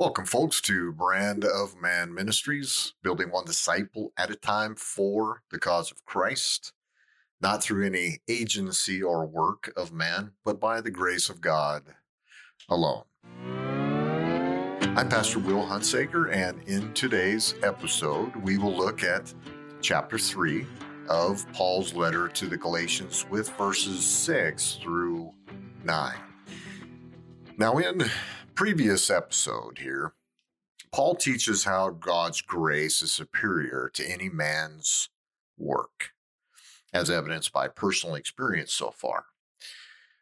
Welcome, folks, to Brand of Man Ministries, building one disciple at a time for the cause of Christ, not through any agency or work of man, but by the grace of God alone. I'm Pastor Will Hunsaker, and in today's episode, we will look at chapter 3 of Paul's letter to the Galatians with verses 6 through 9. Now, in previous episode here, Paul teaches how God's grace is superior to any man's work, as evidenced by personal experience so far.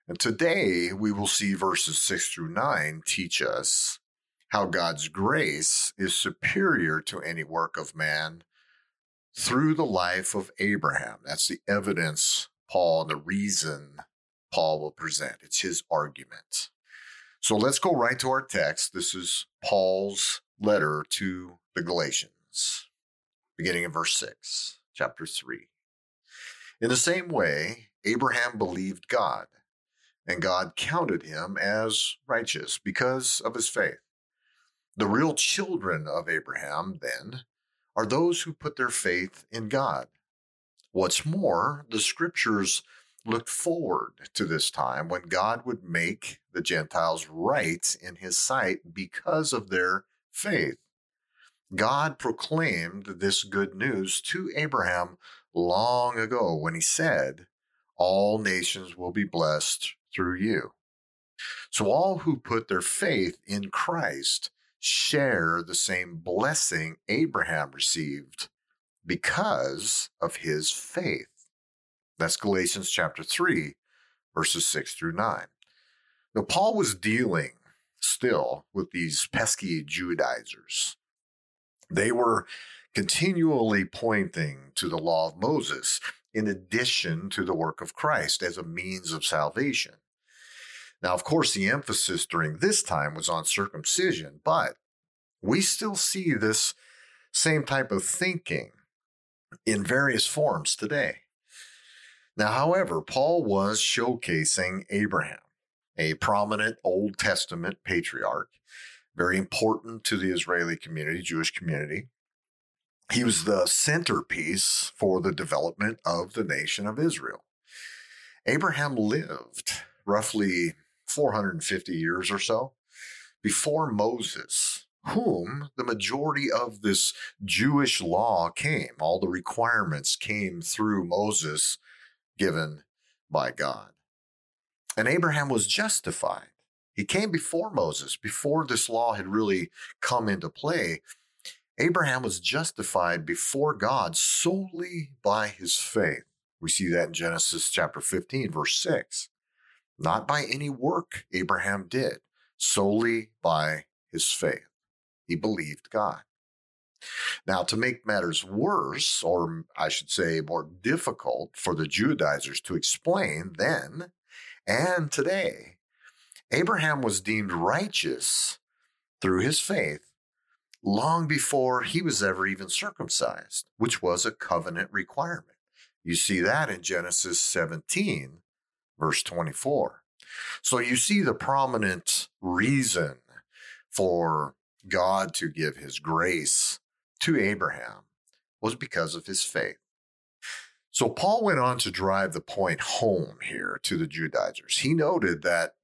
And today we will see verses 6 through 9 teach us how God's grace is superior to any work of man through the life of Abraham. That's the evidence Paul and the reason Paul will present. It's his argument. So let's go right to our text. This is Paul's letter to the Galatians, beginning in verse 6, chapter 3. In the same way, Abraham believed God, and God counted him as righteous because of his faith. The real children of Abraham, then, are those who put their faith in God. What's more, the scriptures looked forward to this time when God would make the Gentiles right in his sight because of their faith. God proclaimed this good news to Abraham long ago when he said, All nations will be blessed through you. So all who put their faith in Christ share the same blessing Abraham received because of his faith. That's Galatians chapter 3, verses 6 through 9. Now, Paul was dealing still with these pesky Judaizers. They were continually pointing to the law of Moses in addition to the work of Christ as a means of salvation. Now, of course, the emphasis during this time was on circumcision, but we still see this same type of thinking in various forms today. Now, however, Paul was showcasing Abraham, a prominent Old Testament patriarch, very important to the Israeli community, Jewish community. He was the centerpiece for the development of the nation of Israel. Abraham lived roughly 450 years or so before Moses, whom the majority of this Jewish law came. All the requirements came through Moses given by God. And Abraham was justified. He came before Moses, before this law had really come into play. Abraham was justified before God solely by his faith. We see that in Genesis chapter 15, verse 6. Not by any work Abraham did, solely by his faith. He believed God. Now, to make matters worse, or I should say more difficult for the Judaizers to explain then and today, Abraham was deemed righteous through his faith long before he was ever even circumcised, which was a covenant requirement. You see that in Genesis 17, verse 24. So you see the prominent reason for God to give his grace to Abraham was because of his faith. So Paul went on to drive the point home here to the Judaizers. He noted that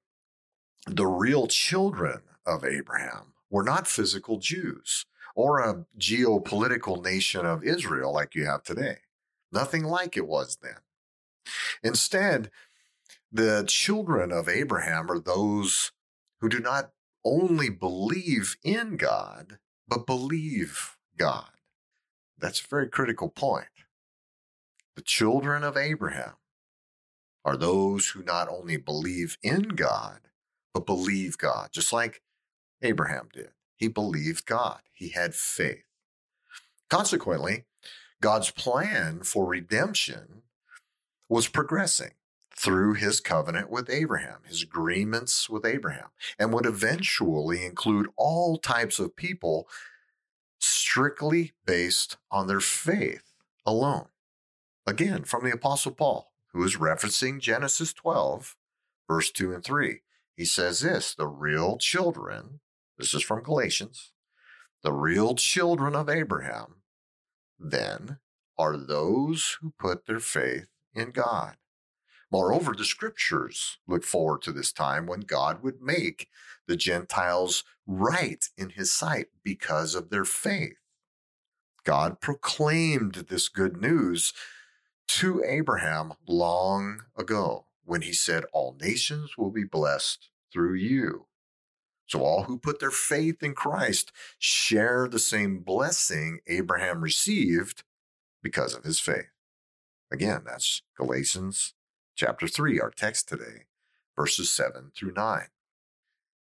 the real children of Abraham were not physical Jews or a geopolitical nation of Israel like you have today. Nothing like it was then. Instead, the children of Abraham are those who do not only believe in God, but believe God. That's a very critical point. The children of Abraham are those who not only believe in God, but believe God, just like Abraham did. He believed God, he had faith. Consequently, God's plan for redemption was progressing through his covenant with Abraham, his agreements with Abraham, and would eventually include all types of people strictly based on their faith alone. Again, from the Apostle Paul, who is referencing Genesis 12, verse 2 and 3. He says this the real children this is from Galatians, the real children of Abraham, then, are those who put their faith in God. Moreover, the scriptures look forward to this time when God would make the Gentiles right in his sight because of their faith. God proclaimed this good news to Abraham long ago when he said, All nations will be blessed through you. So all who put their faith in Christ share the same blessing Abraham received because of his faith. Again, that's Galatians chapter 3, our text today, verses 7 through 9.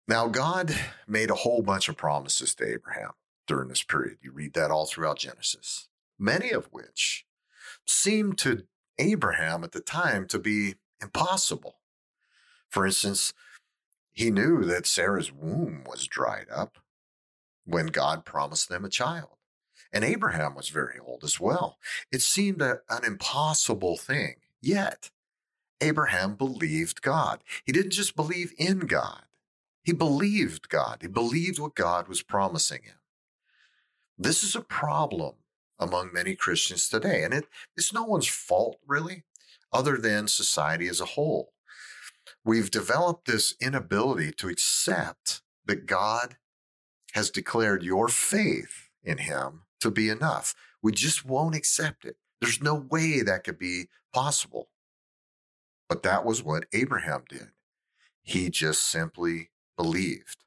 Now, God made a whole bunch of promises to Abraham during this period. You read that all throughout Genesis, many of which seemed to Abraham at the time to be impossible. For instance, he knew that Sarah's womb was dried up when God promised them a child. And Abraham was very old as well. It seemed a, an impossible thing. Yet, Abraham believed God. He didn't just believe in God, he believed God. He believed what God was promising him. This is a problem among many Christians today, and it, it's no one's fault, really, other than society as a whole. We've developed this inability to accept that God has declared your faith in Him to be enough. We just won't accept it. There's no way that could be possible. But that was what Abraham did. He just simply believed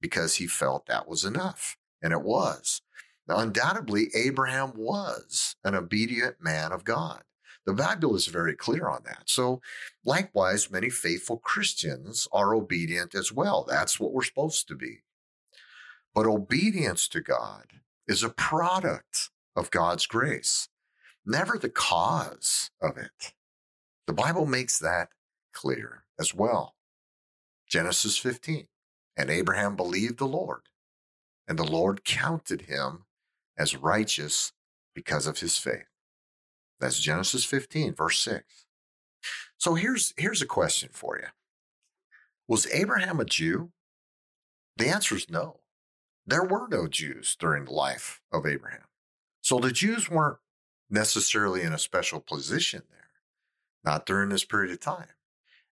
because he felt that was enough. And it was. Now, undoubtedly, Abraham was an obedient man of God. The Bible is very clear on that. So, likewise, many faithful Christians are obedient as well. That's what we're supposed to be. But obedience to God is a product of God's grace, never the cause of it. The Bible makes that clear as well. Genesis 15. And Abraham believed the Lord, and the Lord counted him as righteous because of his faith. That's Genesis 15, verse 6. So here's, here's a question for you Was Abraham a Jew? The answer is no. There were no Jews during the life of Abraham. So the Jews weren't necessarily in a special position there not during this period of time.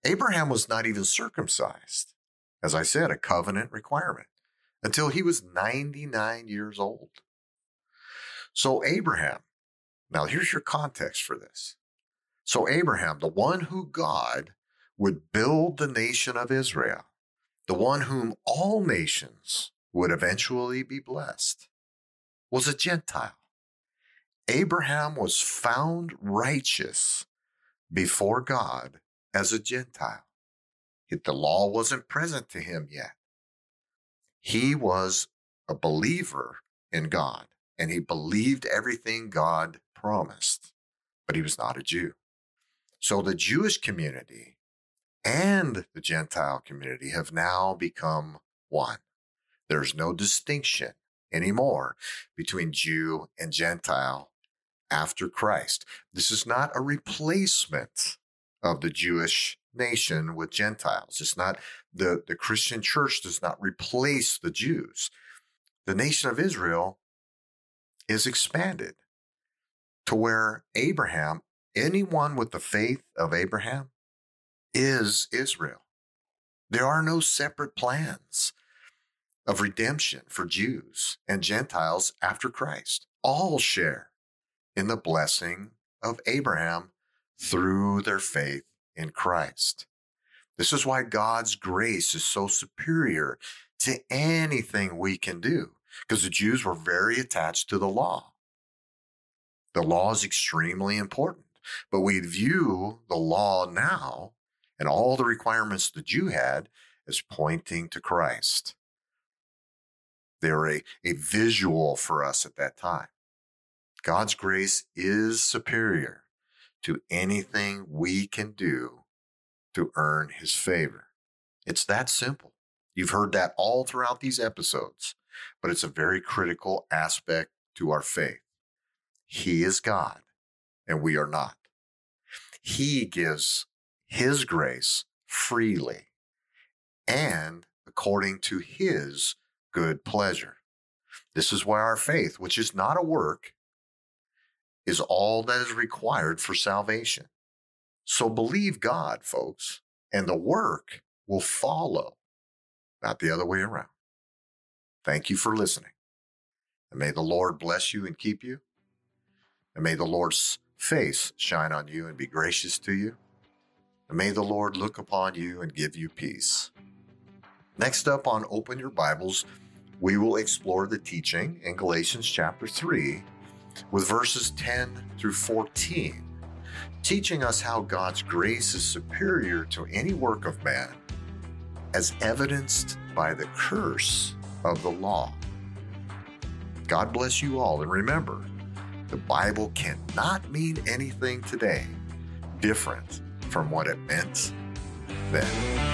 Abraham was not even circumcised, as I said, a covenant requirement, until he was 99 years old. So, Abraham, now here's your context for this. So, Abraham, the one who God would build the nation of Israel, the one whom all nations would eventually be blessed, was a Gentile. Abraham was found righteous before God as a Gentile. yet The law wasn't present to him yet. He was a believer in God and he believed everything God promised, but he was not a Jew. So the Jewish community and the Gentile community have now become one. There's no distinction anymore between Jew and Gentile after Christ. This is not a replacement of the Jewish nation with Gentiles. It's not the, the Christian church does not replace the Jews. The nation of Israel is expanded to where Abraham, anyone with the faith of Abraham, is Israel. There are no separate plans of redemption for Jews and Gentiles after Christ. All share in the blessing of Abraham through their faith in Christ. This is why God's grace is so superior to anything we can do, because the Jews were very attached to the law. The law is extremely important, but we view the law now and all the requirements the Jew had as pointing to Christ. They're a, a visual for us at that time. God's grace is superior to anything we can do to earn his favor. It's that simple. You've heard that all throughout these episodes, but it's a very critical aspect to our faith. He is God and we are not. He gives his grace freely and according to his good pleasure. This is why our faith, which is not a work, is all that is required for salvation. So believe God, folks, and the work will follow, not the other way around. Thank you for listening. And may the Lord bless you and keep you. And may the Lord's face shine on you and be gracious to you. And may the Lord look upon you and give you peace. Next up on Open Your Bibles, we will explore the teaching in Galatians chapter 3 with verses 10 through 14, teaching us how God's grace is superior to any work of man, as evidenced by the curse of the law. God bless you all, and remember, the Bible cannot mean anything today different from what it meant then.